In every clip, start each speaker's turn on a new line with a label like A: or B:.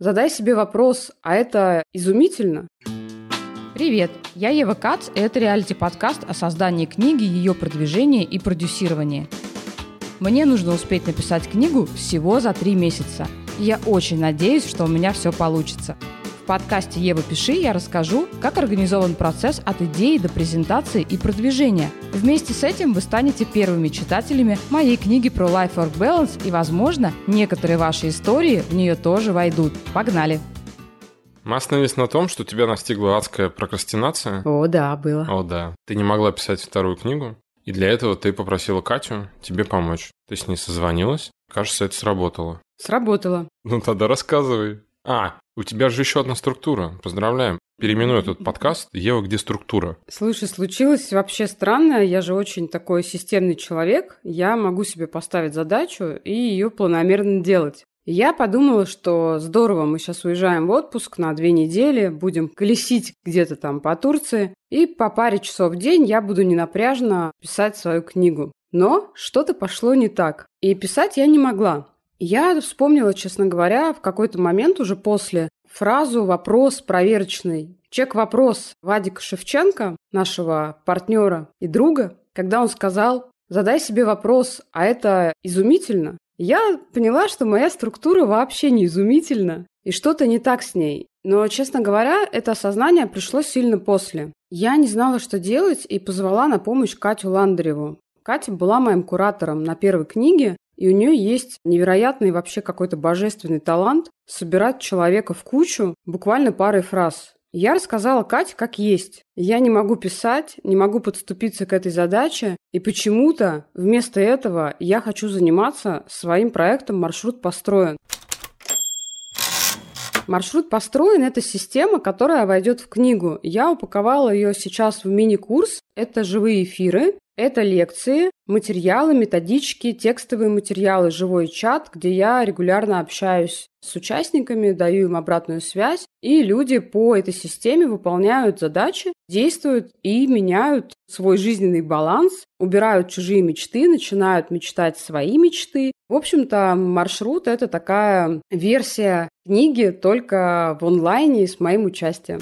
A: Задай себе вопрос, а это изумительно?
B: Привет, я Ева Кац, и это реалити-подкаст о создании книги, ее продвижении и продюсировании. Мне нужно успеть написать книгу всего за три месяца. Я очень надеюсь, что у меня все получится – подкасте «Ева, пиши» я расскажу, как организован процесс от идеи до презентации и продвижения. Вместе с этим вы станете первыми читателями моей книги про Life-Work Balance и, возможно, некоторые ваши истории в нее тоже войдут. Погнали!
C: Мы остановились на том, что тебя настигла адская прокрастинация.
A: О, да, было.
C: О, да. Ты не могла писать вторую книгу, и для этого ты попросила Катю тебе помочь. Ты с ней созвонилась. Кажется, это сработало.
A: Сработало.
C: Ну тогда рассказывай. А, у тебя же еще одна структура. Поздравляем. Переименуй этот подкаст «Ева, где структура?».
A: Слушай, случилось вообще странно. Я же очень такой системный человек. Я могу себе поставить задачу и ее планомерно делать. Я подумала, что здорово, мы сейчас уезжаем в отпуск на две недели, будем колесить где-то там по Турции, и по паре часов в день я буду ненапряжно писать свою книгу. Но что-то пошло не так, и писать я не могла. Я вспомнила, честно говоря, в какой-то момент уже после фразу «вопрос проверочный». Чек-вопрос Вадика Шевченко, нашего партнера и друга, когда он сказал «задай себе вопрос, а это изумительно?» Я поняла, что моя структура вообще не изумительна, и что-то не так с ней. Но, честно говоря, это осознание пришло сильно после. Я не знала, что делать, и позвала на помощь Катю Ландареву. Катя была моим куратором на первой книге, и у нее есть невероятный вообще какой-то божественный талант собирать человека в кучу буквально парой фраз. Я рассказала Кате как есть. Я не могу писать, не могу подступиться к этой задаче, и почему-то вместо этого я хочу заниматься своим проектом «Маршрут построен». Маршрут построен – это система, которая войдет в книгу. Я упаковала ее сейчас в мини-курс. Это живые эфиры, это лекции, материалы, методички, текстовые материалы, живой чат, где я регулярно общаюсь с участниками, даю им обратную связь, и люди по этой системе выполняют задачи, действуют и меняют свой жизненный баланс, убирают чужие мечты, начинают мечтать свои мечты. В общем-то, маршрут – это такая версия книги только в онлайне с моим участием.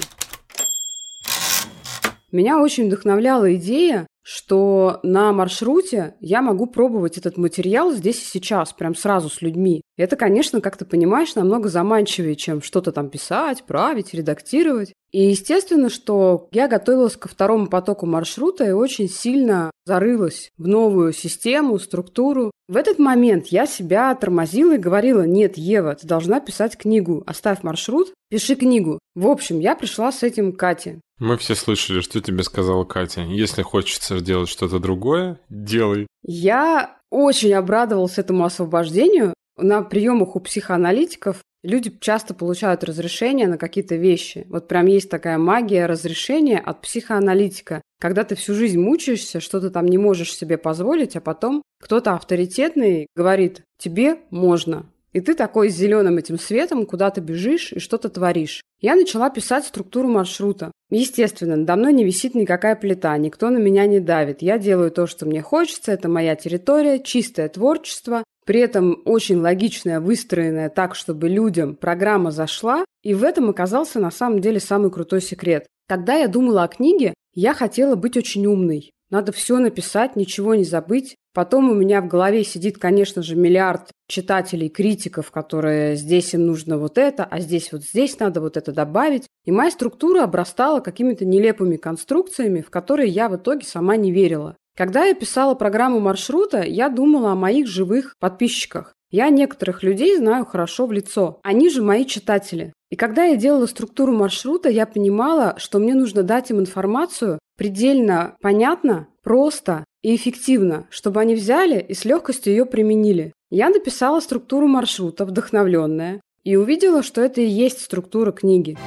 A: Меня очень вдохновляла идея что на маршруте я могу пробовать этот материал здесь и сейчас, прям сразу с людьми. Это, конечно, как ты понимаешь, намного заманчивее, чем что-то там писать, править, редактировать. И естественно, что я готовилась ко второму потоку маршрута и очень сильно зарылась в новую систему, структуру. В этот момент я себя тормозила и говорила, нет, Ева, ты должна писать книгу, оставь маршрут, пиши книгу. В общем, я пришла с этим Кате.
C: Мы все слышали, что тебе сказала Катя. Если хочется делать что-то другое, делай.
A: Я очень обрадовалась этому освобождению. На приемах у психоаналитиков люди часто получают разрешение на какие-то вещи. Вот прям есть такая магия разрешения от психоаналитика. Когда ты всю жизнь мучаешься, что то там не можешь себе позволить, а потом кто-то авторитетный говорит, тебе можно. И ты такой с зеленым этим светом куда-то бежишь и что-то творишь. Я начала писать структуру маршрута. Естественно, надо мной не висит никакая плита, никто на меня не давит. Я делаю то, что мне хочется, это моя территория, чистое творчество, при этом очень логичная, выстроенная так, чтобы людям программа зашла, и в этом оказался на самом деле самый крутой секрет. Когда я думала о книге, я хотела быть очень умной. Надо все написать, ничего не забыть. Потом у меня в голове сидит, конечно же, миллиард читателей, критиков, которые здесь им нужно вот это, а здесь вот здесь надо вот это добавить. И моя структура обрастала какими-то нелепыми конструкциями, в которые я в итоге сама не верила. Когда я писала программу маршрута, я думала о моих живых подписчиках. Я некоторых людей знаю хорошо в лицо. Они же мои читатели. И когда я делала структуру маршрута, я понимала, что мне нужно дать им информацию предельно понятно, просто и эффективно, чтобы они взяли и с легкостью ее применили. Я написала структуру маршрута, вдохновленная, и увидела, что это и есть структура книги.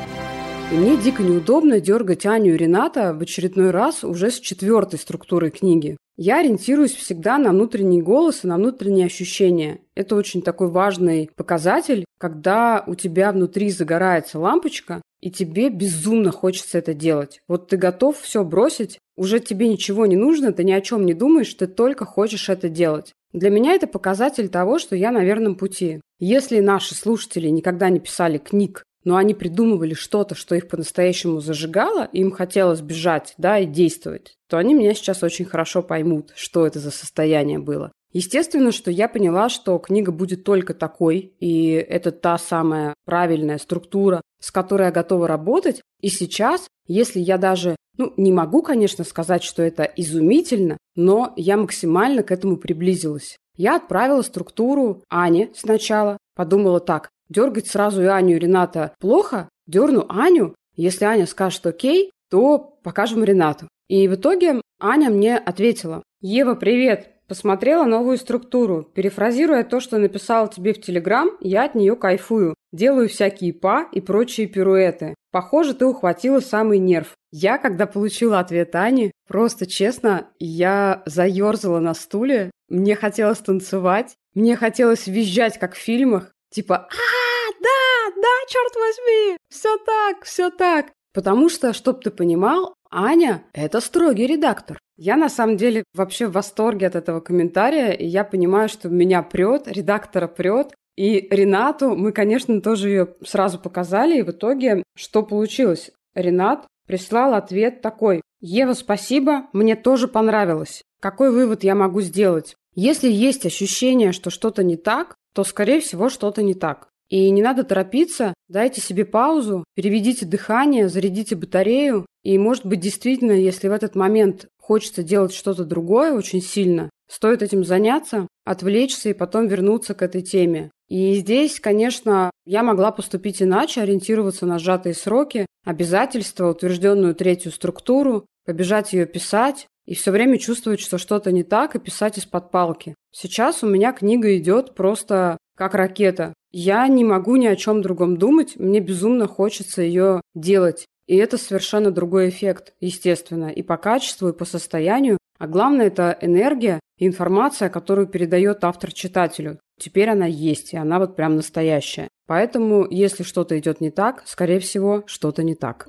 A: И мне дико неудобно дергать Аню и Рената в очередной раз уже с четвертой структурой книги. Я ориентируюсь всегда на внутренний голос и на внутренние ощущения. Это очень такой важный показатель, когда у тебя внутри загорается лампочка, и тебе безумно хочется это делать. Вот ты готов все бросить, уже тебе ничего не нужно, ты ни о чем не думаешь, ты только хочешь это делать. Для меня это показатель того, что я на верном пути. Если наши слушатели никогда не писали книг, но они придумывали что-то, что их по-настоящему зажигало, им хотелось бежать, да, и действовать, то они меня сейчас очень хорошо поймут, что это за состояние было. Естественно, что я поняла, что книга будет только такой, и это та самая правильная структура, с которой я готова работать. И сейчас, если я даже, ну, не могу, конечно, сказать, что это изумительно, но я максимально к этому приблизилась. Я отправила структуру Ане сначала, подумала так, дергать сразу и Аню, и Рената плохо, дерну Аню, если Аня скажет окей, то покажем Ренату. И в итоге Аня мне ответила, Ева, привет, Посмотрела новую структуру. Перефразируя то, что написала тебе в Телеграм, я от нее кайфую. Делаю всякие па и прочие пируэты. Похоже, ты ухватила самый нерв. Я, когда получила ответ Ани, просто честно, я заерзала на стуле. Мне хотелось танцевать. Мне хотелось визжать, как в фильмах. Типа, а, да, да, черт возьми, все так, все так. Потому что, чтоб ты понимал, Аня – это строгий редактор. Я на самом деле вообще в восторге от этого комментария, и я понимаю, что меня прет, редактора прет. И Ренату мы, конечно, тоже ее сразу показали, и в итоге что получилось? Ренат прислал ответ такой. Ева, спасибо, мне тоже понравилось. Какой вывод я могу сделать? Если есть ощущение, что что-то не так, то, скорее всего, что-то не так. И не надо торопиться, дайте себе паузу, переведите дыхание, зарядите батарею. И, может быть, действительно, если в этот момент хочется делать что-то другое очень сильно, стоит этим заняться, отвлечься и потом вернуться к этой теме. И здесь, конечно, я могла поступить иначе, ориентироваться на сжатые сроки, обязательства, утвержденную третью структуру, побежать ее писать и все время чувствовать, что что-то не так, и писать из-под палки. Сейчас у меня книга идет просто как ракета. Я не могу ни о чем другом думать, мне безумно хочется ее делать. И это совершенно другой эффект, естественно, и по качеству, и по состоянию. А главное, это энергия и информация, которую передает автор читателю. Теперь она есть, и она вот прям настоящая. Поэтому, если что-то идет не так, скорее всего, что-то не так.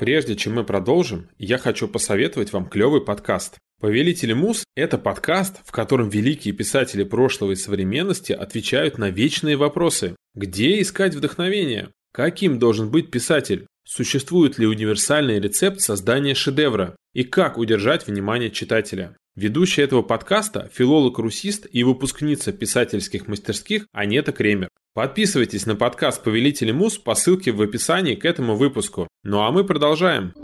C: Прежде чем мы продолжим, я хочу посоветовать вам клевый подкаст. «Повелители мус» – это подкаст, в котором великие писатели прошлого и современности отвечают на вечные вопросы. Где искать вдохновение? Каким должен быть писатель? Существует ли универсальный рецепт создания шедевра? И как удержать внимание читателя? Ведущая этого подкаста – филолог-русист и выпускница писательских мастерских Анета Кремер. Подписывайтесь на подкаст «Повелители мус» по ссылке в описании к этому выпуску. Ну а мы продолжаем.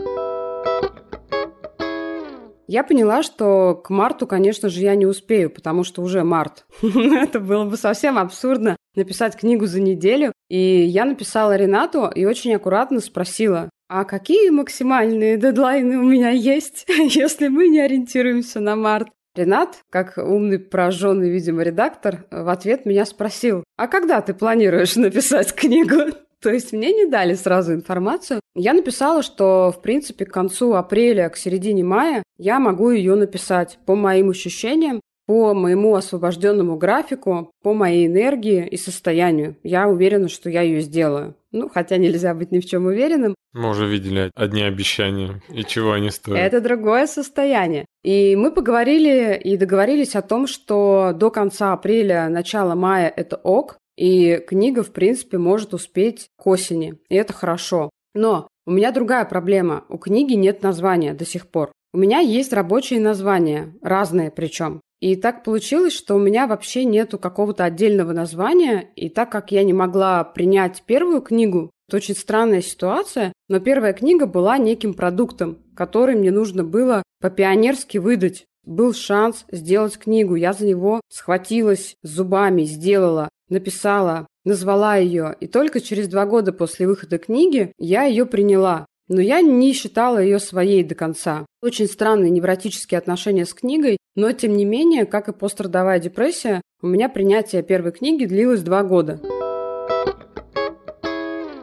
A: Я поняла, что к марту, конечно же, я не успею, потому что уже март. Это было бы совсем абсурдно написать книгу за неделю. И я написала Ренату и очень аккуратно спросила, а какие максимальные дедлайны у меня есть, если мы не ориентируемся на март? Ренат, как умный, пораженный, видимо, редактор, в ответ меня спросил, а когда ты планируешь написать книгу? То есть мне не дали сразу информацию. Я написала, что, в принципе, к концу апреля, к середине мая я могу ее написать по моим ощущениям, по моему освобожденному графику, по моей энергии и состоянию. Я уверена, что я ее сделаю. Ну, хотя нельзя быть ни в чем уверенным.
C: Мы уже видели одни обещания и чего они стоят.
A: Это другое состояние. И мы поговорили и договорились о том, что до конца апреля, начала мая это ок, и книга, в принципе, может успеть к осени. И это хорошо. Но у меня другая проблема. У книги нет названия до сих пор. У меня есть рабочие названия, разные причем. И так получилось, что у меня вообще нету какого-то отдельного названия, и так как я не могла принять первую книгу, это очень странная ситуация, но первая книга была неким продуктом, который мне нужно было по-пионерски выдать. Был шанс сделать книгу, я за него схватилась зубами, сделала написала, назвала ее, и только через два года после выхода книги я ее приняла. Но я не считала ее своей до конца. Очень странные невротические отношения с книгой, но тем не менее, как и пострадовая депрессия, у меня принятие первой книги длилось два года.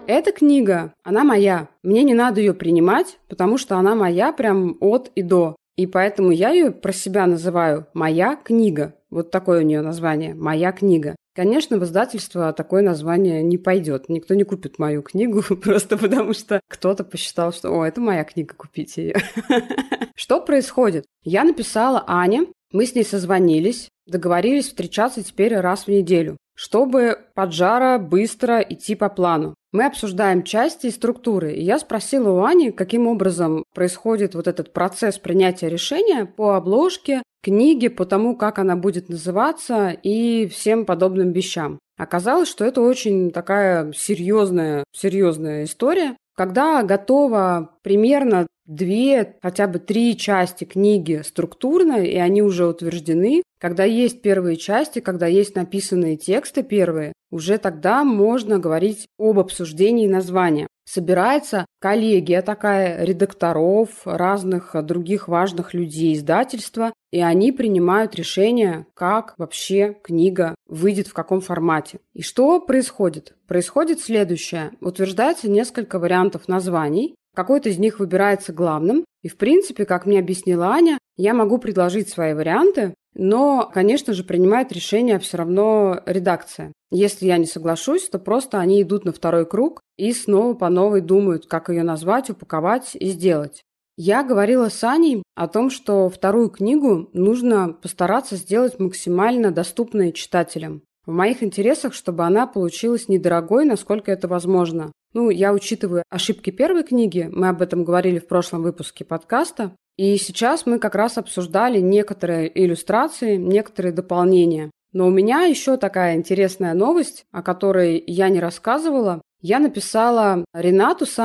A: Эта книга, она моя. Мне не надо ее принимать, потому что она моя прям от и до. И поэтому я ее про себя называю «Моя книга». Вот такое у нее название «Моя книга». Конечно, в издательство такое название не пойдет. Никто не купит мою книгу, просто потому что кто-то посчитал, что «О, это моя книга, купите ее». Что происходит? Я написала Ане Мы с ней созвонились, договорились встречаться теперь раз в неделю, чтобы поджара быстро идти по плану. Мы обсуждаем части и структуры, и я спросила у Ани, каким образом происходит вот этот процесс принятия решения по обложке, книге, по тому, как она будет называться и всем подобным вещам. Оказалось, что это очень такая серьезная, серьезная история. Когда готова примерно две, хотя бы три части книги структурно, и они уже утверждены, когда есть первые части, когда есть написанные тексты первые, уже тогда можно говорить об обсуждении названия. Собирается коллегия такая редакторов, разных других важных людей издательства, и они принимают решение, как вообще книга выйдет в каком формате. И что происходит? Происходит следующее. Утверждается несколько вариантов названий, какой-то из них выбирается главным. И, в принципе, как мне объяснила Аня, я могу предложить свои варианты, но, конечно же, принимает решение все равно редакция. Если я не соглашусь, то просто они идут на второй круг и снова по новой думают, как ее назвать, упаковать и сделать. Я говорила с Аней о том, что вторую книгу нужно постараться сделать максимально доступной читателям. В моих интересах, чтобы она получилась недорогой, насколько это возможно. Ну, я учитываю ошибки первой книги, мы об этом говорили в прошлом выпуске подкаста, и сейчас мы как раз обсуждали некоторые иллюстрации, некоторые дополнения. Но у меня еще такая интересная новость, о которой я не рассказывала. Я написала Ренату с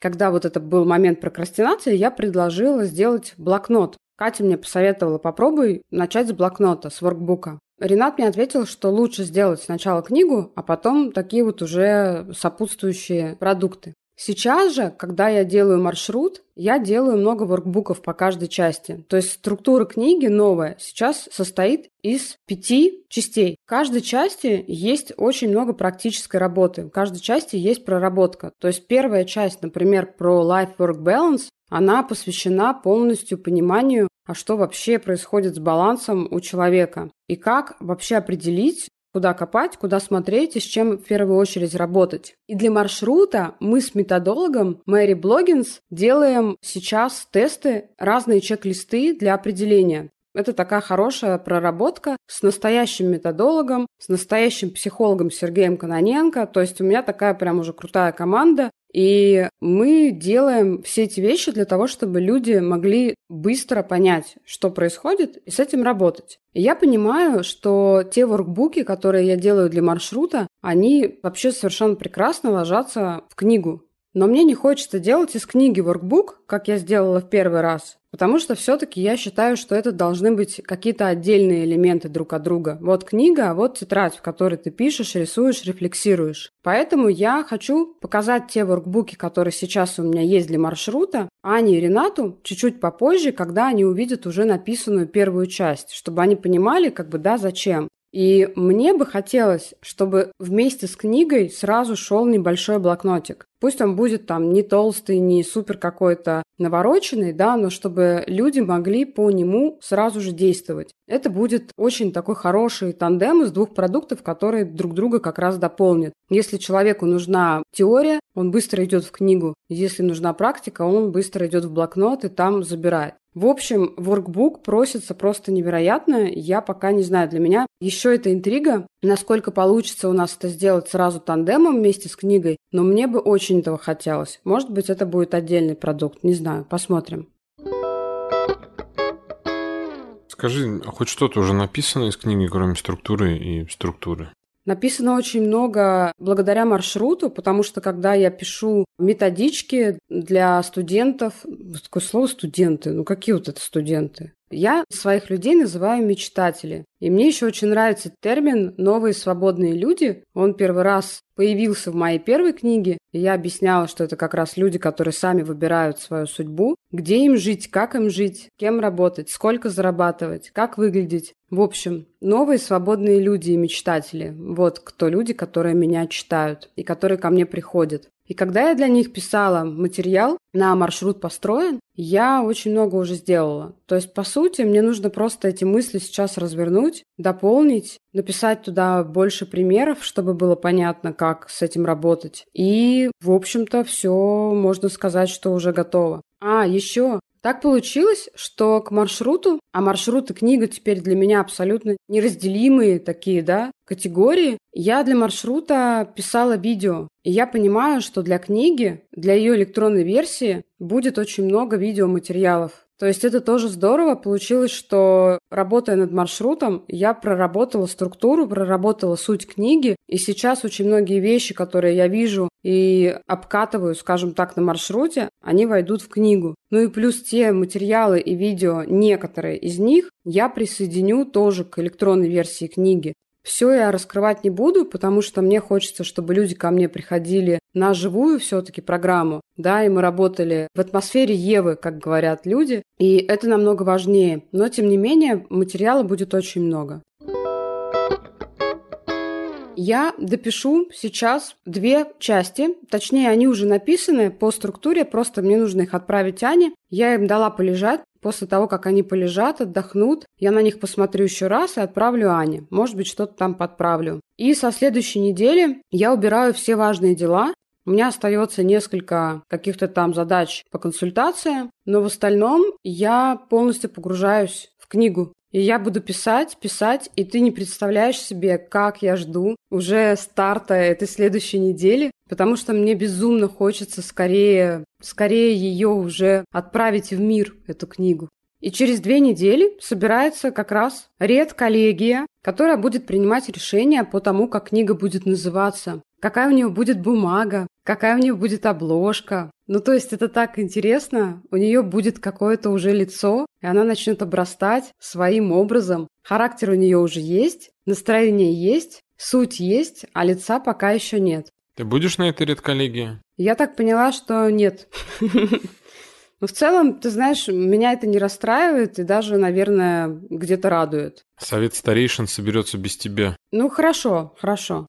A: когда вот это был момент прокрастинации, я предложила сделать блокнот. Катя мне посоветовала, попробуй начать с блокнота, с воркбука. Ренат мне ответил, что лучше сделать сначала книгу, а потом такие вот уже сопутствующие продукты. Сейчас же, когда я делаю маршрут, я делаю много воркбуков по каждой части. То есть структура книги новая сейчас состоит из пяти частей. В каждой части есть очень много практической работы. В каждой части есть проработка. То есть первая часть, например, про life-work balance, она посвящена полностью пониманию, а что вообще происходит с балансом у человека и как вообще определить, куда копать, куда смотреть и с чем в первую очередь работать. И для маршрута мы с методологом Мэри Блогинс делаем сейчас тесты, разные чек-листы для определения. Это такая хорошая проработка с настоящим методологом, с настоящим психологом Сергеем Каноненко. То есть у меня такая прям уже крутая команда. И мы делаем все эти вещи для того, чтобы люди могли быстро понять, что происходит, и с этим работать. И я понимаю, что те воркбуки, которые я делаю для маршрута, они вообще совершенно прекрасно ложатся в книгу. Но мне не хочется делать из книги воркбук, как я сделала в первый раз, потому что все-таки я считаю, что это должны быть какие-то отдельные элементы друг от друга. Вот книга, а вот тетрадь, в которой ты пишешь, рисуешь, рефлексируешь. Поэтому я хочу показать те воркбуки, которые сейчас у меня есть для маршрута, Ане и Ренату чуть-чуть попозже, когда они увидят уже написанную первую часть, чтобы они понимали, как бы, да, зачем. И мне бы хотелось, чтобы вместе с книгой сразу шел небольшой блокнотик. Пусть он будет там не толстый, не супер какой-то навороченный, да, но чтобы люди могли по нему сразу же действовать. Это будет очень такой хороший тандем из двух продуктов, которые друг друга как раз дополнят. Если человеку нужна теория, он быстро идет в книгу. Если нужна практика, он быстро идет в блокнот и там забирает. В общем, воркбук просится просто невероятно. Я пока не знаю, для меня еще это интрига, насколько получится у нас это сделать сразу тандемом вместе с книгой, но мне бы очень этого хотелось. Может быть, это будет отдельный продукт, не знаю, посмотрим.
C: Скажи, а хоть что-то уже написано из книги, кроме структуры и структуры?
A: Написано очень много благодаря маршруту, потому что когда я пишу методички для студентов, такое слово студенты, ну какие вот это студенты? Я своих людей называю мечтатели. И мне еще очень нравится термин «новые свободные люди». Он первый раз появился в моей первой книге, и я объясняла, что это как раз люди, которые сами выбирают свою судьбу, где им жить, как им жить, кем работать, сколько зарабатывать, как выглядеть. В общем, новые свободные люди и мечтатели. Вот кто люди, которые меня читают и которые ко мне приходят. И когда я для них писала материал на маршрут построен, я очень много уже сделала. То есть, по сути, мне нужно просто эти мысли сейчас развернуть, дополнить, написать туда больше примеров, чтобы было понятно, как с этим работать. И, в общем-то, все можно сказать, что уже готово. А, еще Так получилось, что к маршруту, а маршрут и книга теперь для меня абсолютно неразделимые такие, да, категории, я для маршрута писала видео. И я понимаю, что для книги, для ее электронной версии будет очень много видеоматериалов. То есть это тоже здорово. Получилось, что работая над маршрутом, я проработала структуру, проработала суть книги. И сейчас очень многие вещи, которые я вижу и обкатываю, скажем так, на маршруте, они войдут в книгу. Ну и плюс те материалы и видео, некоторые из них, я присоединю тоже к электронной версии книги. Все я раскрывать не буду, потому что мне хочется, чтобы люди ко мне приходили на живую все-таки программу, да, и мы работали в атмосфере Евы, как говорят люди, и это намного важнее. Но, тем не менее, материала будет очень много. Я допишу сейчас две части, точнее, они уже написаны по структуре, просто мне нужно их отправить Ане. Я им дала полежать, После того, как они полежат, отдохнут, я на них посмотрю еще раз и отправлю Ане. Может быть, что-то там подправлю. И со следующей недели я убираю все важные дела. У меня остается несколько каких-то там задач по консультациям, но в остальном я полностью погружаюсь в книгу. И я буду писать, писать, и ты не представляешь себе, как я жду уже старта этой следующей недели, потому что мне безумно хочется скорее, скорее ее уже отправить в мир, эту книгу. И через две недели собирается как раз редколлегия, которая будет принимать решения по тому, как книга будет называться, какая у нее будет бумага, какая у нее будет обложка. Ну, то есть это так интересно. У нее будет какое-то уже лицо, и она начнет обрастать своим образом. Характер у нее уже есть, настроение есть, суть есть, а лица пока еще нет.
C: Ты будешь на этой редколлегии?
A: Я так поняла, что нет. Но в целом, ты знаешь, меня это не расстраивает и даже, наверное, где-то радует.
C: Совет старейшин соберется без тебя.
A: Ну, хорошо, хорошо.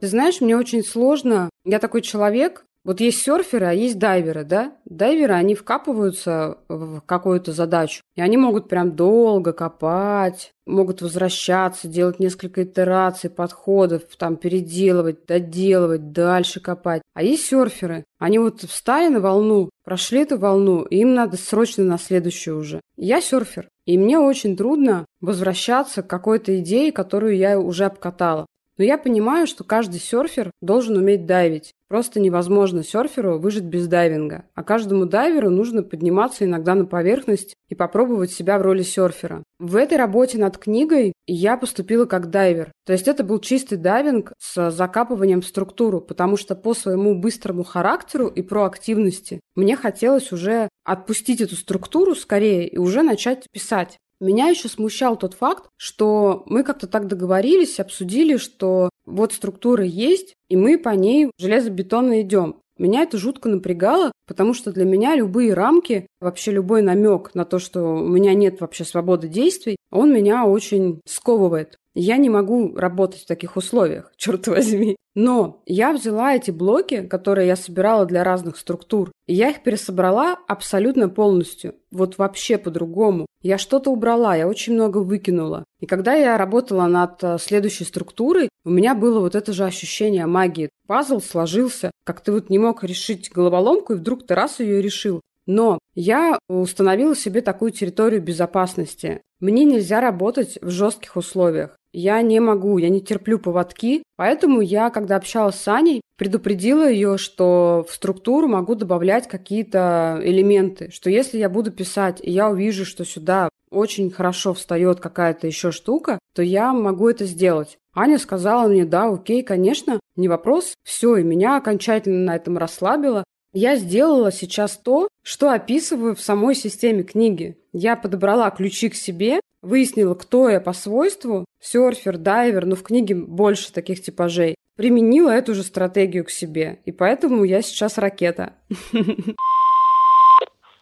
A: Знаешь, мне очень сложно. Я такой человек, вот есть серферы, а есть дайверы, да? Дайверы, они вкапываются в какую-то задачу, и они могут прям долго копать, могут возвращаться, делать несколько итераций, подходов, там переделывать, доделывать, дальше копать. А есть серферы, они вот встали на волну, прошли эту волну, и им надо срочно на следующую уже. Я серфер, и мне очень трудно возвращаться к какой-то идее, которую я уже обкатала. Но я понимаю, что каждый серфер должен уметь дайвить. Просто невозможно серферу выжить без дайвинга. А каждому дайверу нужно подниматься иногда на поверхность и попробовать себя в роли серфера. В этой работе над книгой я поступила как дайвер. То есть это был чистый дайвинг с закапыванием в структуру, потому что по своему быстрому характеру и проактивности мне хотелось уже отпустить эту структуру скорее и уже начать писать. Меня еще смущал тот факт, что мы как-то так договорились, обсудили, что вот структура есть, и мы по ней железобетонно идем. Меня это жутко напрягало, потому что для меня любые рамки, вообще любой намек на то, что у меня нет вообще свободы действий, он меня очень сковывает. Я не могу работать в таких условиях, черт возьми. Но я взяла эти блоки, которые я собирала для разных структур, и я их пересобрала абсолютно полностью. Вот вообще по-другому. Я что-то убрала, я очень много выкинула. И когда я работала над э, следующей структурой, у меня было вот это же ощущение магии. Пазл сложился, как ты вот не мог решить головоломку, и вдруг ты раз ее решил. Но я установила себе такую территорию безопасности. Мне нельзя работать в жестких условиях. Я не могу, я не терплю поводки, поэтому я, когда общалась с Аней, предупредила ее, что в структуру могу добавлять какие-то элементы, что если я буду писать, и я увижу, что сюда очень хорошо встает какая-то еще штука, то я могу это сделать. Аня сказала мне, да, окей, конечно, не вопрос. Все, и меня окончательно на этом расслабило. Я сделала сейчас то, что описываю в самой системе книги. Я подобрала ключи к себе, выяснила, кто я по свойству, серфер, дайвер, но в книге больше таких типажей. Применила эту же стратегию к себе, и поэтому я сейчас ракета.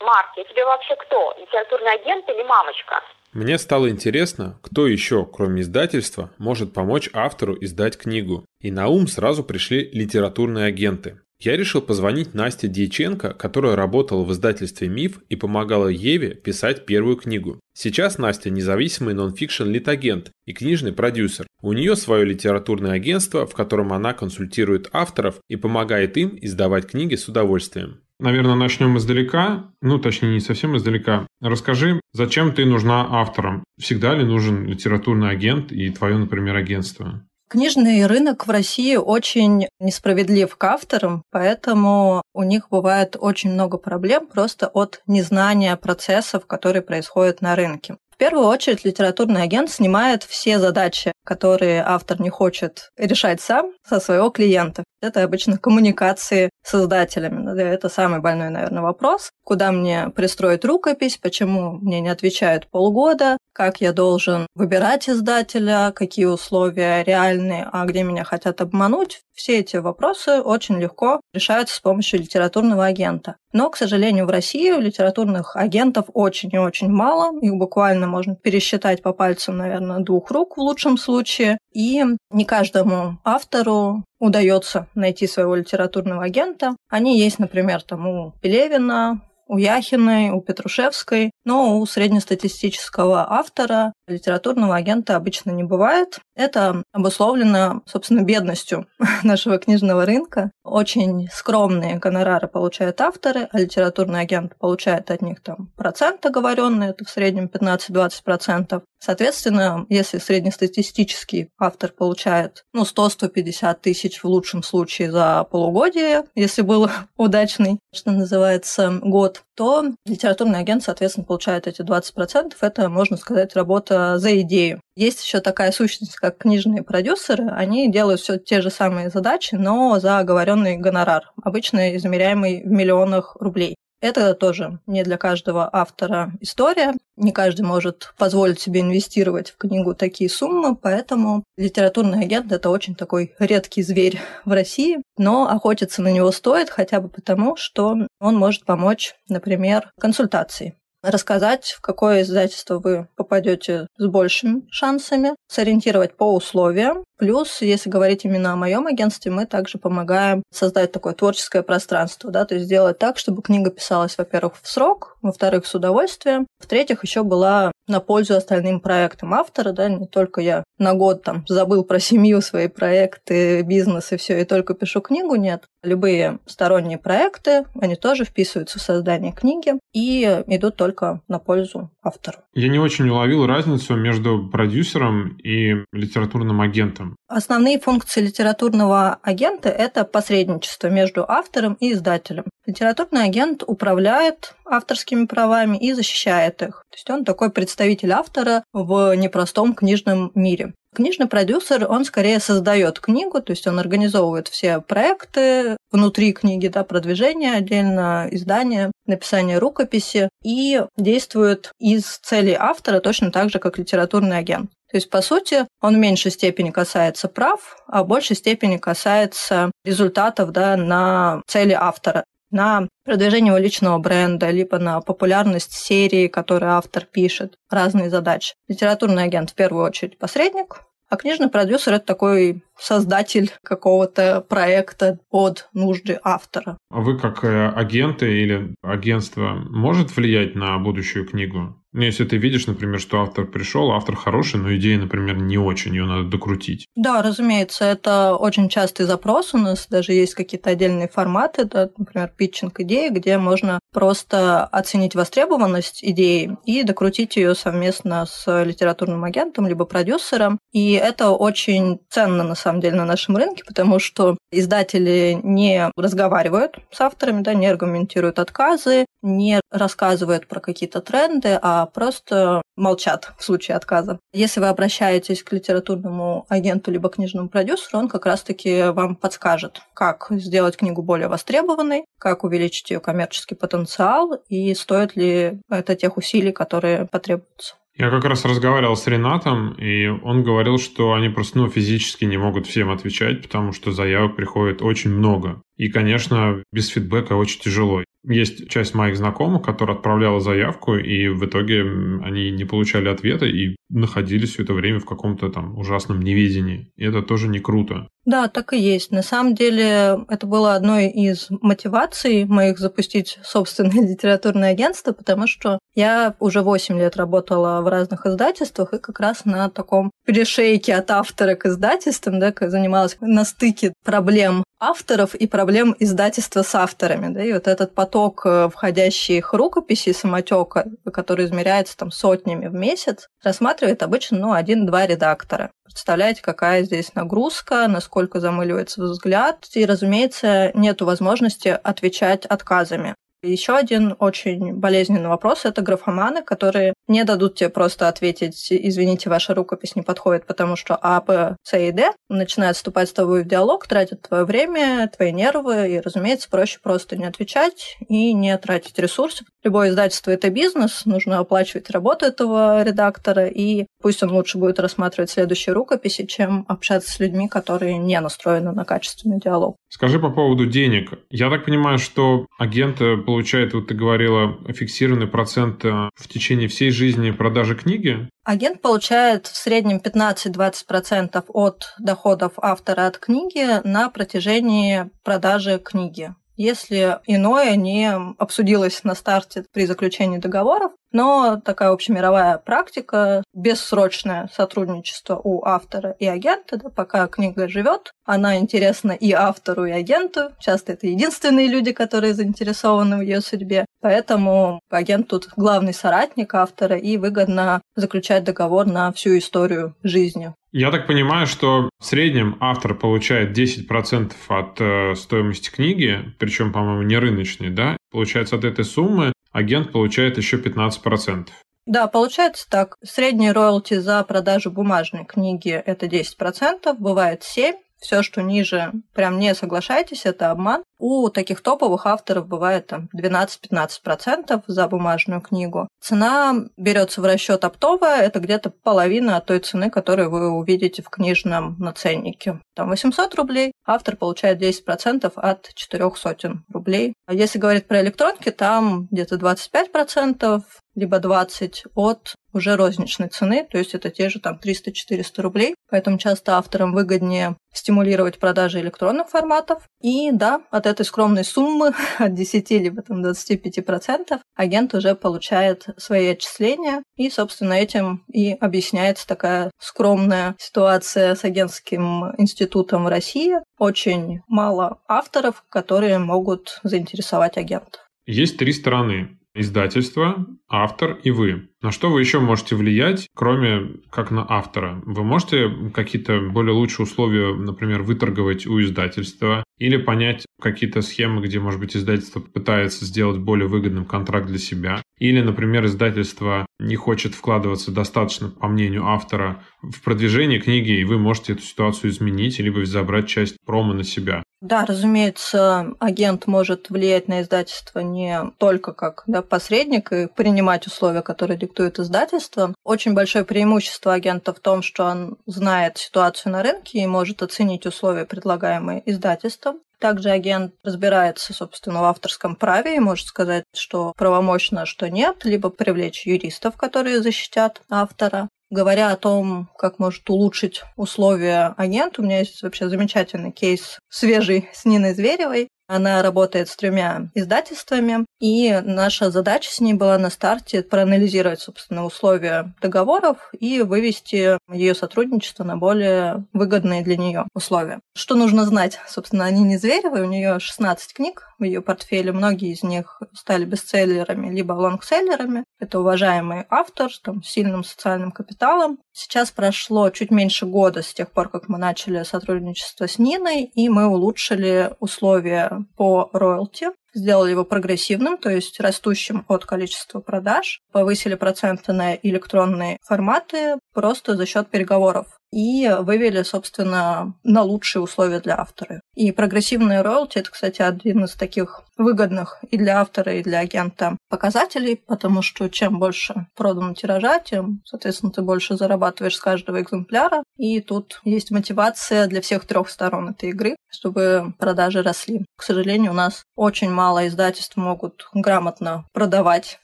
D: Марк, я тебе вообще кто? Литературный агент или мамочка?
C: Мне стало интересно, кто еще, кроме издательства, может помочь автору издать книгу. И на ум сразу пришли литературные агенты. Я решил позвонить Насте Дьяченко, которая работала в издательстве «Миф» и помогала Еве писать первую книгу. Сейчас Настя независимый нонфикшн литагент и книжный продюсер. У нее свое литературное агентство, в котором она консультирует авторов и помогает им издавать книги с удовольствием. Наверное, начнем издалека, ну, точнее, не совсем издалека. Расскажи, зачем ты нужна авторам? Всегда ли нужен литературный агент и твое, например, агентство?
E: Книжный рынок в России очень несправедлив к авторам, поэтому у них бывает очень много проблем просто от незнания процессов, которые происходят на рынке. В первую очередь литературный агент снимает все задачи, которые автор не хочет решать сам со своего клиента. Это обычно коммуникации с издателями. Это самый больной, наверное, вопрос. Куда мне пристроить рукопись, почему мне не отвечают полгода, как я должен выбирать издателя, какие условия реальные, а где меня хотят обмануть. Все эти вопросы очень легко решаются с помощью литературного агента. Но, к сожалению, в России литературных агентов очень и очень мало. Их буквально можно пересчитать по пальцам, наверное, двух рук в лучшем случае. И не каждому автору удается найти своего литературного агента. Они есть, например, там у Пелевина, у Яхиной, у Петрушевской, но у среднестатистического автора литературного агента обычно не бывает. Это обусловлено, собственно, бедностью нашего книжного рынка. Очень скромные гонорары получают авторы, а литературный агент получает от них там процент оговоренный, это в среднем 15-20%. Соответственно, если среднестатистический автор получает ну, 100-150 тысяч в лучшем случае за полугодие, если был удачный, что называется, год, то литературный агент, соответственно, получает эти 20%. Это, можно сказать, работа за идею. Есть еще такая сущность, как книжные продюсеры. Они делают все те же самые задачи, но за оговоренный гонорар, обычно измеряемый в миллионах рублей. Это тоже не для каждого автора история. Не каждый может позволить себе инвестировать в книгу такие суммы, поэтому литературный агент – это очень такой редкий зверь в России, но охотиться на него стоит хотя бы потому, что он может помочь, например, консультацией рассказать, в какое издательство вы попадете с большими шансами, сориентировать по условиям. Плюс, если говорить именно о моем агентстве, мы также помогаем создать такое творческое пространство, да, то есть сделать так, чтобы книга писалась, во-первых, в срок, во-вторых, с удовольствием, в-третьих, еще была на пользу остальным проектам автора, да, не только я на год там забыл про семью, свои проекты, бизнес и все, и только пишу книгу, нет. Любые сторонние проекты, они тоже вписываются в создание книги и идут только на пользу автору.
C: Я не очень уловил разницу между продюсером и литературным агентом.
E: Основные функции литературного агента – это посредничество между автором и издателем. Литературный агент управляет авторскими правами и защищает их. То есть он такой представитель автора в непростом книжном мире. Книжный продюсер, он скорее создает книгу, то есть он организовывает все проекты внутри книги, да, продвижение отдельно, издание, написание рукописи и действует из целей автора точно так же, как литературный агент. То есть, по сути, он в меньшей степени касается прав, а в большей степени касается результатов да, на цели автора на продвижение его личного бренда, либо на популярность серии, которую автор пишет, разные задачи. Литературный агент в первую очередь посредник, а книжный продюсер – это такой создатель какого-то проекта под нужды автора.
C: А вы как э, агенты или агентство может влиять на будущую книгу? Ну, если ты видишь, например, что автор пришел, автор хороший, но идея, например, не очень, ее надо докрутить.
E: Да, разумеется, это очень частый запрос. У нас даже есть какие-то отдельные форматы, да, например, питчинг идеи, где можно просто оценить востребованность идеи и докрутить ее совместно с литературным агентом либо продюсером. И это очень ценно, на самом деле, на нашем рынке, потому что издатели не разговаривают с авторами, да, не аргументируют отказы, не рассказывают про какие-то тренды, а просто молчат в случае отказа. Если вы обращаетесь к литературному агенту либо книжному продюсеру, он как раз-таки вам подскажет, как сделать книгу более востребованной, как увеличить ее коммерческий потенциал и стоит ли это тех усилий, которые потребуются.
C: Я как раз разговаривал с Ренатом, и он говорил, что они просто ну, физически не могут всем отвечать, потому что заявок приходит очень много. И, конечно, без фидбэка очень тяжело. Есть часть моих знакомых, которая отправляла заявку, и в итоге они не получали ответа и находились все это время в каком-то там ужасном неведении. И это тоже не круто.
E: Да, так и есть. На самом деле это было одной из мотиваций моих запустить собственное литературное агентство, потому что я уже 8 лет работала в разных издательствах и как раз на таком перешейке от автора к издательствам, да, занималась на стыке проблем авторов и проблем издательства с авторами. Да, и вот этот поток э, входящих рукописей самотека, который измеряется там сотнями в месяц, рассматривает обычно ну, один-два редактора. Представляете, какая здесь нагрузка, насколько замыливается взгляд, и, разумеется, нет возможности отвечать отказами. Еще один очень болезненный вопрос – это графоманы, которые не дадут тебе просто ответить, извините, ваша рукопись не подходит, потому что А, Б, С и Д начинают вступать с тобой в диалог, тратят твое время, твои нервы, и, разумеется, проще просто не отвечать и не тратить ресурсы. Любое издательство – это бизнес, нужно оплачивать работу этого редактора, и пусть он лучше будет рассматривать следующие рукописи, чем общаться с людьми, которые не настроены на качественный диалог.
C: Скажи по поводу денег. Я так понимаю, что агенты получают, вот ты говорила, фиксированный процент э, в течение всей жизни продажи книги?
E: Агент получает в среднем 15-20% от доходов автора от книги на протяжении продажи книги если иное не обсудилось на старте при заключении договоров. Но такая общемировая практика, бессрочное сотрудничество у автора и агента, да, пока книга живет, она интересна и автору, и агенту. Часто это единственные люди, которые заинтересованы в ее судьбе. Поэтому агент тут главный соратник автора и выгодно заключать договор на всю историю жизни
C: я так понимаю, что в среднем автор получает 10% от э, стоимости книги, причем, по-моему, не рыночной, да? Получается, от этой суммы агент получает еще 15%.
E: Да, получается так. Средний роялти за продажу бумажной книги – это 10%, бывает 7%, все, что ниже, прям не соглашайтесь, это обман. У таких топовых авторов бывает там 12-15% за бумажную книгу. Цена берется в расчет оптовая, это где-то половина от той цены, которую вы увидите в книжном наценнике. Там 800 рублей, автор получает 10% от 4 сотен рублей. А если говорить про электронки, там где-то 25%, либо 20 от уже розничной цены, то есть это те же там 300-400 рублей. Поэтому часто авторам выгоднее стимулировать продажи электронных форматов. И да, от этой скромной суммы, от 10 либо там 25%, агент уже получает свои отчисления. И, собственно, этим и объясняется такая скромная ситуация с агентским институтом в России. Очень мало авторов, которые могут заинтересовать агента.
C: Есть три стороны издательство, автор и вы. На что вы еще можете влиять, кроме как на автора? Вы можете какие-то более лучшие условия, например, выторговать у издательства или понять какие-то схемы, где, может быть, издательство пытается сделать более выгодным контракт для себя. Или, например, издательство не хочет вкладываться достаточно, по мнению автора, в продвижение книги, и вы можете эту ситуацию изменить, либо забрать часть промо на себя.
E: Да, разумеется, агент может влиять на издательство не только как да, посредник и принимать условия, которые диктует издательство. Очень большое преимущество агента в том, что он знает ситуацию на рынке и может оценить условия, предлагаемые издательством. Также агент разбирается, собственно, в авторском праве и может сказать, что правомощно, что нет, либо привлечь юристов, которые защитят автора. Говоря о том, как может улучшить условия агент, у меня есть вообще замечательный кейс свежий с Ниной Зверевой. Она работает с тремя издательствами, и наша задача с ней была на старте проанализировать, собственно, условия договоров и вывести ее сотрудничество на более выгодные для нее условия. Что нужно знать? Собственно, они не Зверевой, у нее 16 книг в ее портфеле, многие из них стали бестселлерами либо лонгселлерами. Это уважаемый автор там, с сильным социальным капиталом. Сейчас прошло чуть меньше года с тех пор, как мы начали сотрудничество с Ниной, и мы улучшили условия по роялти, сделали его прогрессивным, то есть растущим от количества продаж, повысили проценты на электронные форматы просто за счет переговоров и вывели, собственно, на лучшие условия для автора. И прогрессивные роялти – это, кстати, один из таких выгодных и для автора, и для агента показателей, потому что чем больше продано тиража, тем, соответственно, ты больше зарабатываешь с каждого экземпляра. И тут есть мотивация для всех трех сторон этой игры, чтобы продажи росли. К сожалению, у нас очень мало издательств могут грамотно продавать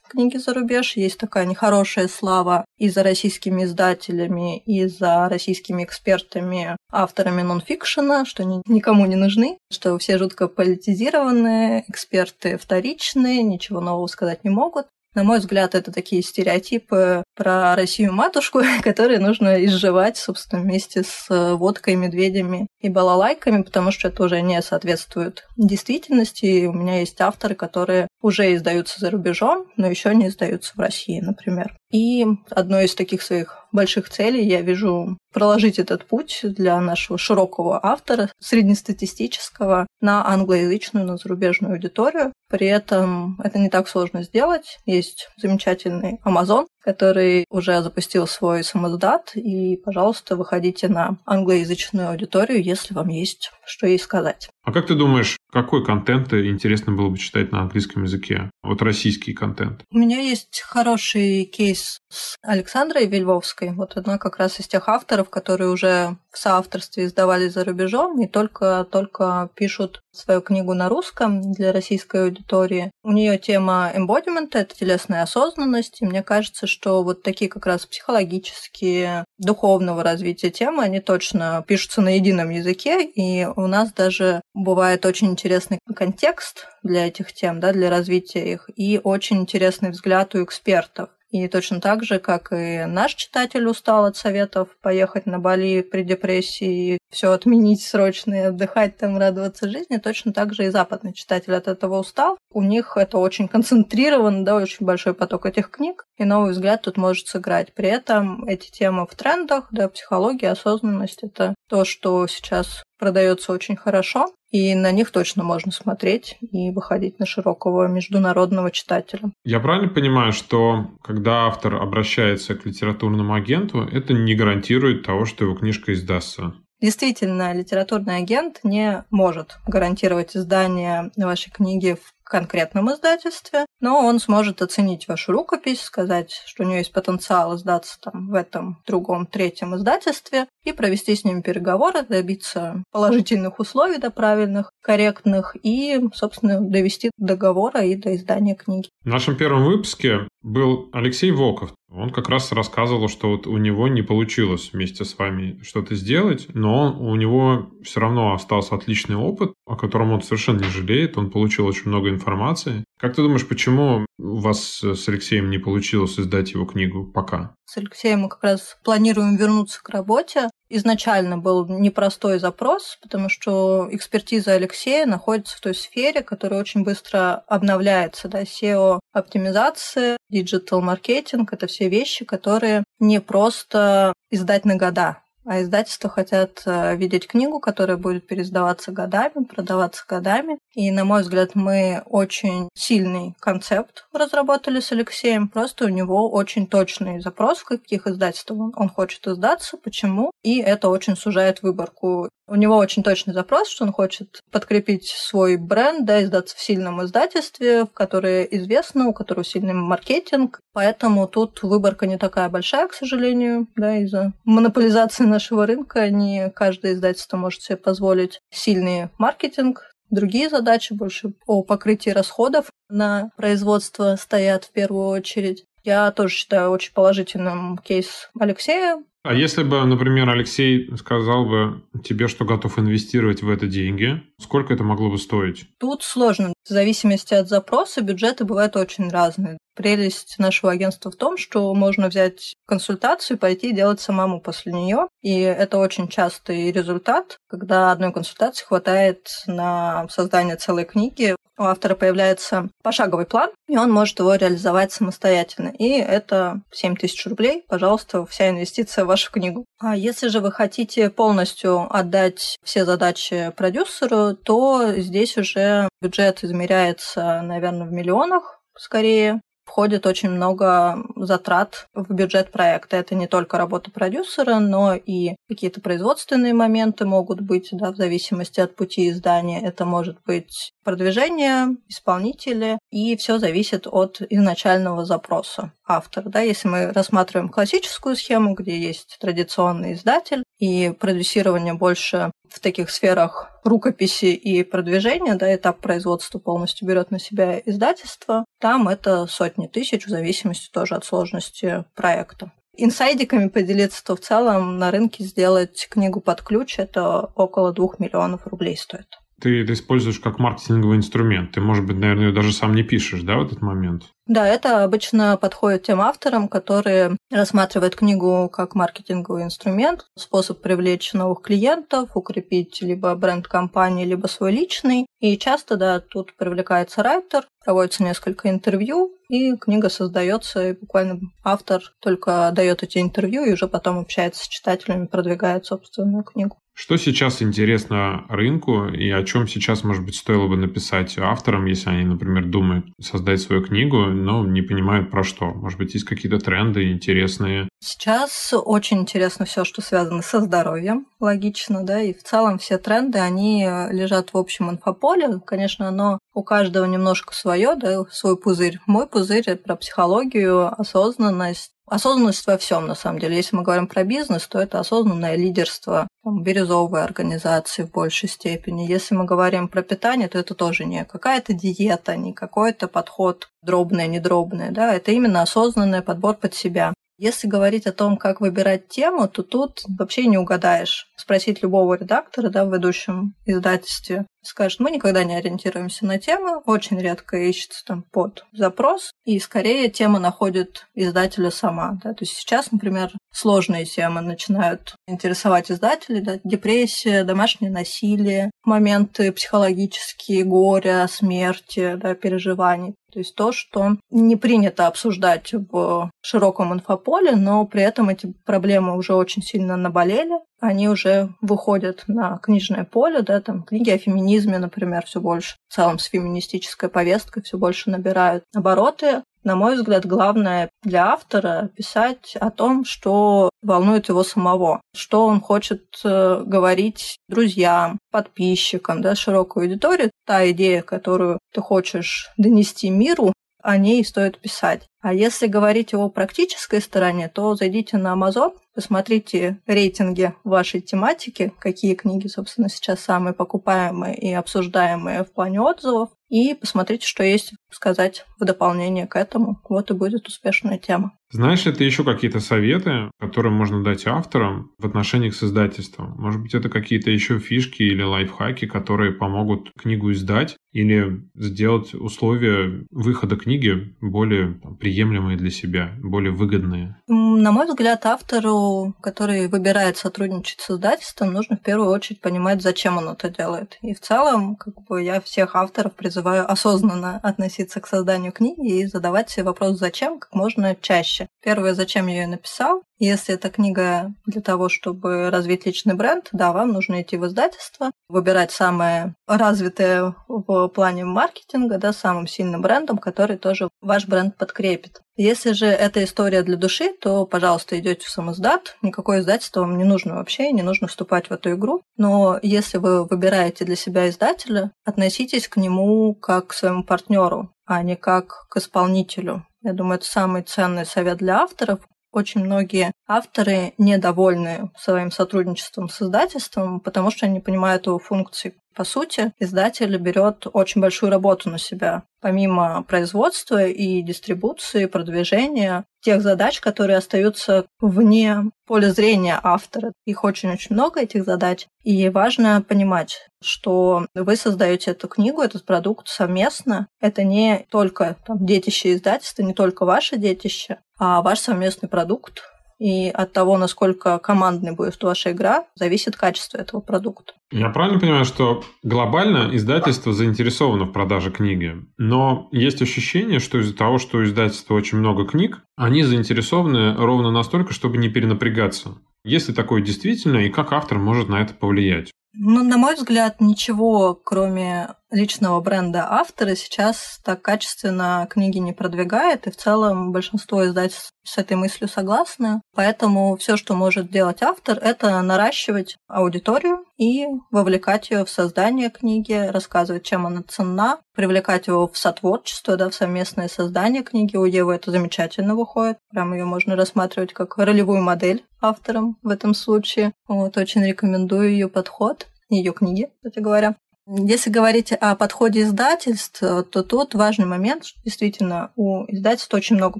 E: книги за рубеж. Есть такая нехорошая слава и за российскими издателями, и за российскими экспертами, авторами нонфикшена, что они никому не нужны, что все жутко политизированные, эксперты вторичные, ничего нового сказать не могут. На мой взгляд, это такие стереотипы про Россию-матушку, которые нужно изживать, собственно, вместе с водкой, медведями и балалайками, потому что это уже не соответствует действительности. И у меня есть авторы, которые уже издаются за рубежом, но еще не издаются в России, например. И одной из таких своих больших целей я вижу проложить этот путь для нашего широкого автора, среднестатистического, на англоязычную, на зарубежную аудиторию. При этом это не так сложно сделать. Есть замечательный Amazon, который уже запустил свой самоздат, и, пожалуйста, выходите на англоязычную аудиторию, если вам есть что ей сказать.
C: А как ты думаешь, какой контент интересно было бы читать на английском языке? Вот российский контент.
E: У меня есть хороший кейс с Александрой Вельвовской. Вот она как раз из тех авторов, которые уже в соавторстве издавали за рубежом и только-только пишут свою книгу на русском для российской аудитории. У нее тема embodiment, это телесная осознанность, и мне кажется, что вот такие как раз психологические, духовного развития темы, они точно пишутся на едином языке, и у нас даже бывает очень интересный контекст для этих тем, да, для развития их, и очень интересный взгляд у экспертов. И точно так же, как и наш читатель устал от советов поехать на Бали при депрессии, все отменить срочно и отдыхать там, радоваться жизни, точно так же и западный читатель от этого устал. У них это очень концентрирован, да, очень большой поток этих книг, и новый взгляд тут может сыграть. При этом эти темы в трендах, да, психология, осознанность — это то, что сейчас продается очень хорошо, и на них точно можно смотреть и выходить на широкого международного читателя.
C: Я правильно понимаю, что когда автор обращается к литературному агенту, это не гарантирует того, что его книжка издастся?
E: Действительно, литературный агент не может гарантировать издание вашей книги в конкретном издательстве, но он сможет оценить вашу рукопись, сказать, что у нее есть потенциал издаться там в этом другом третьем издательстве и провести с ними переговоры, добиться положительных условий, да, правильных, корректных, и, собственно, довести до договора и до издания книги.
C: В нашем первом выпуске был Алексей Волков. Он как раз рассказывал, что вот у него не получилось вместе с вами что-то сделать, но у него все равно остался отличный опыт, о котором он совершенно не жалеет. Он получил очень много информации. Как ты думаешь, почему у вас с Алексеем не получилось издать его книгу пока?
E: С Алексеем мы как раз планируем вернуться к работе. Изначально был непростой запрос, потому что экспертиза Алексея находится в той сфере, которая очень быстро обновляется. Да, SEO, оптимизация, digital marketing – это все вещи, которые не просто издать на года. А издательства хотят э, видеть книгу, которая будет переиздаваться годами, продаваться годами. И, на мой взгляд, мы очень сильный концепт разработали с Алексеем. Просто у него очень точный запрос, каких издательствах он хочет издаться, почему. И это очень сужает выборку. У него очень точный запрос, что он хочет подкрепить свой бренд, да, издаться в сильном издательстве, в которое известно, у которого сильный маркетинг. Поэтому тут выборка не такая большая, к сожалению, да, из-за монополизации нашего рынка. Не каждое издательство может себе позволить сильный маркетинг, Другие задачи больше по покрытию расходов на производство стоят в первую очередь. Я тоже считаю очень положительным кейс Алексея,
C: а если бы, например, Алексей сказал бы тебе, что готов инвестировать в это деньги, сколько это могло бы стоить?
E: Тут сложно. В зависимости от запроса бюджеты бывают очень разные. Прелесть нашего агентства в том, что можно взять консультацию и пойти делать самому после нее. И это очень частый результат, когда одной консультации хватает на создание целой книги у автора появляется пошаговый план, и он может его реализовать самостоятельно. И это 7 тысяч рублей, пожалуйста, вся инвестиция в вашу книгу. А если же вы хотите полностью отдать все задачи продюсеру, то здесь уже бюджет измеряется, наверное, в миллионах скорее. входит очень много затрат в бюджет проекта. Это не только работа продюсера, но и какие-то производственные моменты могут быть, да, в зависимости от пути издания. Это может быть продвижение, исполнители, и все зависит от изначального запроса автора. Да, если мы рассматриваем классическую схему, где есть традиционный издатель, и продюсирование больше в таких сферах рукописи и продвижения, да, этап производства полностью берет на себя издательство, там это сотни тысяч в зависимости тоже от сложности проекта. Инсайдиками поделиться, то в целом на рынке сделать книгу под ключ это около двух миллионов рублей стоит
C: ты это используешь как маркетинговый инструмент. Ты, может быть, наверное, ее даже сам не пишешь, да, в этот момент?
E: Да, это обычно подходит тем авторам, которые рассматривают книгу как маркетинговый инструмент, способ привлечь новых клиентов, укрепить либо бренд компании, либо свой личный. И часто, да, тут привлекается райтер, проводится несколько интервью, и книга создается, и буквально автор только дает эти интервью и уже потом общается с читателями, продвигает собственную книгу.
C: Что сейчас интересно рынку и о чем сейчас, может быть, стоило бы написать авторам, если они, например, думают создать свою книгу, но не понимают про что? Может быть, есть какие-то тренды интересные?
E: Сейчас очень интересно все, что связано со здоровьем, логично, да, и в целом все тренды, они лежат в общем инфополе. Конечно, оно у каждого немножко свое, да, свой пузырь. Мой пузырь про психологию, осознанность, Осознанность во всем, на самом деле. Если мы говорим про бизнес, то это осознанное лидерство там, бирюзовой организации в большей степени. Если мы говорим про питание, то это тоже не какая-то диета, не какой-то подход дробное, недробное. Да? Это именно осознанный подбор под себя. Если говорить о том, как выбирать тему, то тут вообще не угадаешь. Спросить любого редактора да, в ведущем издательстве, скажет, мы никогда не ориентируемся на темы, очень редко ищется там под запрос, и скорее тема находит издателя сама. Да? То есть сейчас, например, сложные темы начинают интересовать издателей, да? депрессия, домашнее насилие, моменты психологические, горя, смерти, да, переживаний. То есть то, что не принято обсуждать в широком инфополе, но при этом эти проблемы уже очень сильно наболели, они уже выходят на книжное поле, да, там книги о феминизме, например, все больше, в целом с феминистической повесткой все больше набирают обороты. На мой взгляд, главное для автора писать о том, что волнует его самого, что он хочет э, говорить друзьям, подписчикам, да, широкой аудитории. Та идея, которую ты хочешь донести миру, о ней стоит писать. А если говорить о практической стороне, то зайдите на Amazon, посмотрите рейтинги вашей тематики, какие книги, собственно, сейчас самые покупаемые и обсуждаемые в плане отзывов, и посмотрите, что есть сказать в дополнение к этому. Вот и будет успешная тема.
C: Знаешь ли ты еще какие-то советы, которые можно дать авторам в отношениях с издательством? Может быть, это какие-то еще фишки или лайфхаки, которые помогут книгу издать или сделать условия выхода книги более там, приемлемые для себя, более выгодные?
E: На мой взгляд, автору, который выбирает сотрудничать с издательством, нужно в первую очередь понимать, зачем он это делает. И в целом, как бы я всех авторов призываю осознанно относиться к созданию книги и задавать себе вопрос «зачем?» как можно чаще. Первое, зачем я ее написал. Если эта книга для того, чтобы развить личный бренд, да, вам нужно идти в издательство, выбирать самое развитое в плане маркетинга, да, самым сильным брендом, который тоже ваш бренд подкрепит. Если же это история для души, то, пожалуйста, идете в самоздат. Никакое издательство вам не нужно вообще, не нужно вступать в эту игру. Но если вы выбираете для себя издателя, относитесь к нему как к своему партнеру, а не как к исполнителю. Я думаю, это самый ценный совет для авторов. Очень многие авторы недовольны своим сотрудничеством с издательством, потому что они понимают его функций. По сути, издатель берет очень большую работу на себя. Помимо производства и дистрибуции, продвижения, тех задач, которые остаются вне поля зрения автора. Их очень-очень много, этих задач. И важно понимать, что вы создаете эту книгу, этот продукт совместно. Это не только там, детище издательства, не только ваше детище, а ваш совместный продукт, и от того, насколько командной будет ваша игра, зависит качество этого продукта.
C: Я правильно понимаю, что глобально издательство заинтересовано в продаже книги, но есть ощущение, что из-за того, что у издательства очень много книг, они заинтересованы ровно настолько, чтобы не перенапрягаться. Если такое действительно, и как автор может на это повлиять?
E: Ну, на мой взгляд, ничего, кроме личного бренда автора сейчас так качественно книги не продвигает, и в целом большинство издательств с этой мыслью согласны. Поэтому все, что может делать автор, это наращивать аудиторию и вовлекать ее в создание книги, рассказывать, чем она ценна, привлекать его в сотворчество, да, в совместное создание книги. У Евы это замечательно выходит. Прям ее можно рассматривать как ролевую модель автором в этом случае. Вот, очень рекомендую ее подход, ее книги, кстати говоря. Если говорить о подходе издательств, то тут важный момент, что действительно у издательств очень много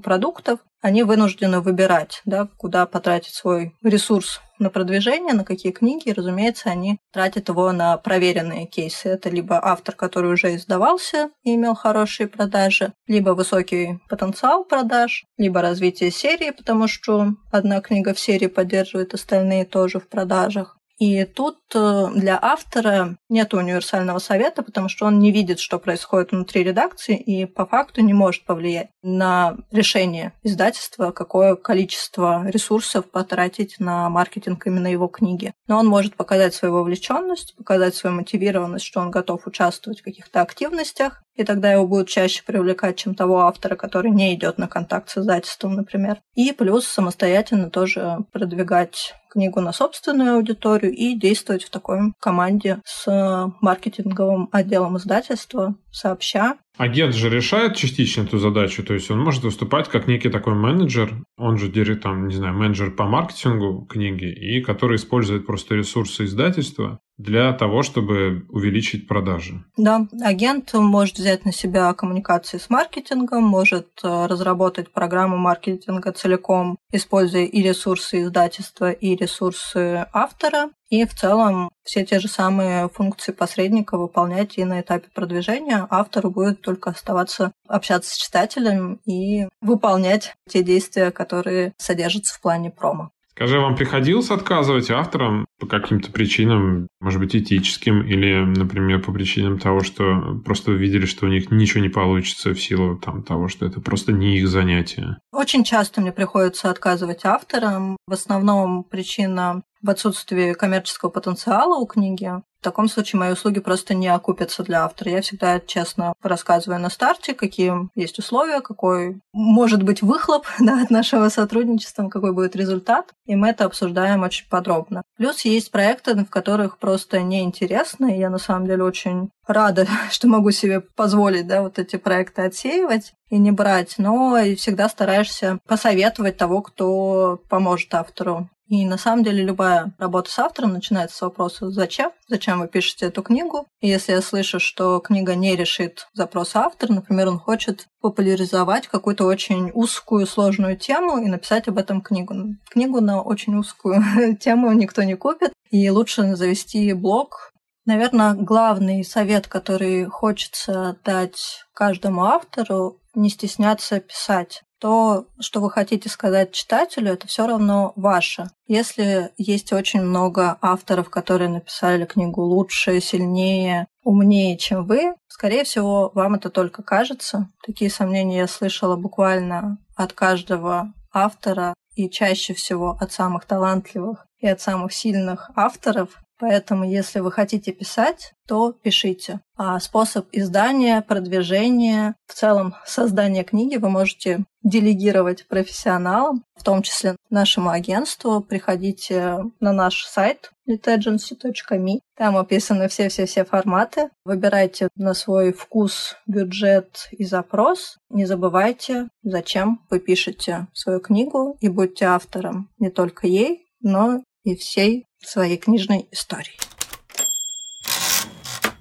E: продуктов, они вынуждены выбирать, да, куда потратить свой ресурс на продвижение, на какие книги, и, разумеется, они тратят его на проверенные кейсы. Это либо автор, который уже издавался и имел хорошие продажи, либо высокий потенциал продаж, либо развитие серии, потому что одна книга в серии поддерживает остальные тоже в продажах. И тут э, для автора нет универсального совета, потому что он не видит, что происходит внутри редакции, и по факту не может повлиять на решение издательства, какое количество ресурсов потратить на маркетинг именно его книги. Но он может показать свою вовлеченность, показать свою мотивированность, что он готов участвовать в каких-то активностях, и тогда его будут чаще привлекать, чем того автора, который не идет на контакт с издательством, например. И плюс самостоятельно тоже продвигать книгу на собственную аудиторию и действовать в такой команде с маркетинговым отделом издательства, сообща.
C: Агент же решает частично эту задачу, то есть он может выступать как некий такой менеджер, он же там, не знаю, менеджер по маркетингу книги, и который использует просто ресурсы издательства для того, чтобы увеличить продажи.
E: Да, агент может взять на себя коммуникации с маркетингом, может э, разработать программу маркетинга целиком, используя и ресурсы издательства, и ресурсы автора, и в целом все те же самые функции посредника выполнять и на этапе продвижения. Автору будет только оставаться общаться с читателем и выполнять те действия, которые содержатся в плане промо.
C: Скажи, вам приходилось отказывать авторам по каким-то причинам, может быть, этическим, или, например, по причинам того, что просто видели, что у них ничего не получится в силу там, того, что это просто не их занятие?
E: Очень часто мне приходится отказывать авторам. В основном причина в отсутствии коммерческого потенциала у книги. В таком случае мои услуги просто не окупятся для автора. Я всегда честно рассказываю на старте, какие есть условия, какой может быть выхлоп да, от нашего сотрудничества, какой будет результат. И мы это обсуждаем очень подробно. Плюс есть проекты, в которых просто неинтересно, и я на самом деле очень рада, что могу себе позволить да, вот эти проекты отсеивать и не брать, но и всегда стараешься посоветовать того, кто поможет автору. И на самом деле любая работа с автором начинается с вопроса «Зачем? Зачем вы пишете эту книгу?» И если я слышу, что книга не решит запрос автора, например, он хочет популяризовать какую-то очень узкую, сложную тему и написать об этом книгу. Книгу на очень узкую тему никто не купит, и лучше завести блог. Наверное, главный совет, который хочется дать каждому автору, не стесняться писать то, что вы хотите сказать читателю, это все равно ваше. Если есть очень много авторов, которые написали книгу лучше, сильнее, умнее, чем вы, скорее всего, вам это только кажется. Такие сомнения я слышала буквально от каждого автора и чаще всего от самых талантливых и от самых сильных авторов. Поэтому, если вы хотите писать, то пишите. А способ издания, продвижения, в целом создания книги вы можете делегировать профессионалам, в том числе нашему агентству. Приходите на наш сайт litagency.me. Там описаны все-все-все форматы. Выбирайте на свой вкус, бюджет и запрос. Не забывайте, зачем вы пишете свою книгу и будьте автором не только ей, но и всей своей книжной истории.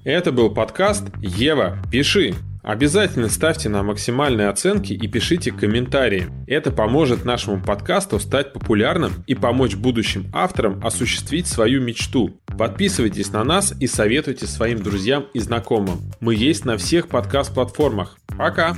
C: Это был подкаст «Ева, пиши». Обязательно ставьте нам максимальные оценки и пишите комментарии. Это поможет нашему подкасту стать популярным и помочь будущим авторам осуществить свою мечту. Подписывайтесь на нас и советуйте своим друзьям и знакомым. Мы есть на всех подкаст-платформах. Пока!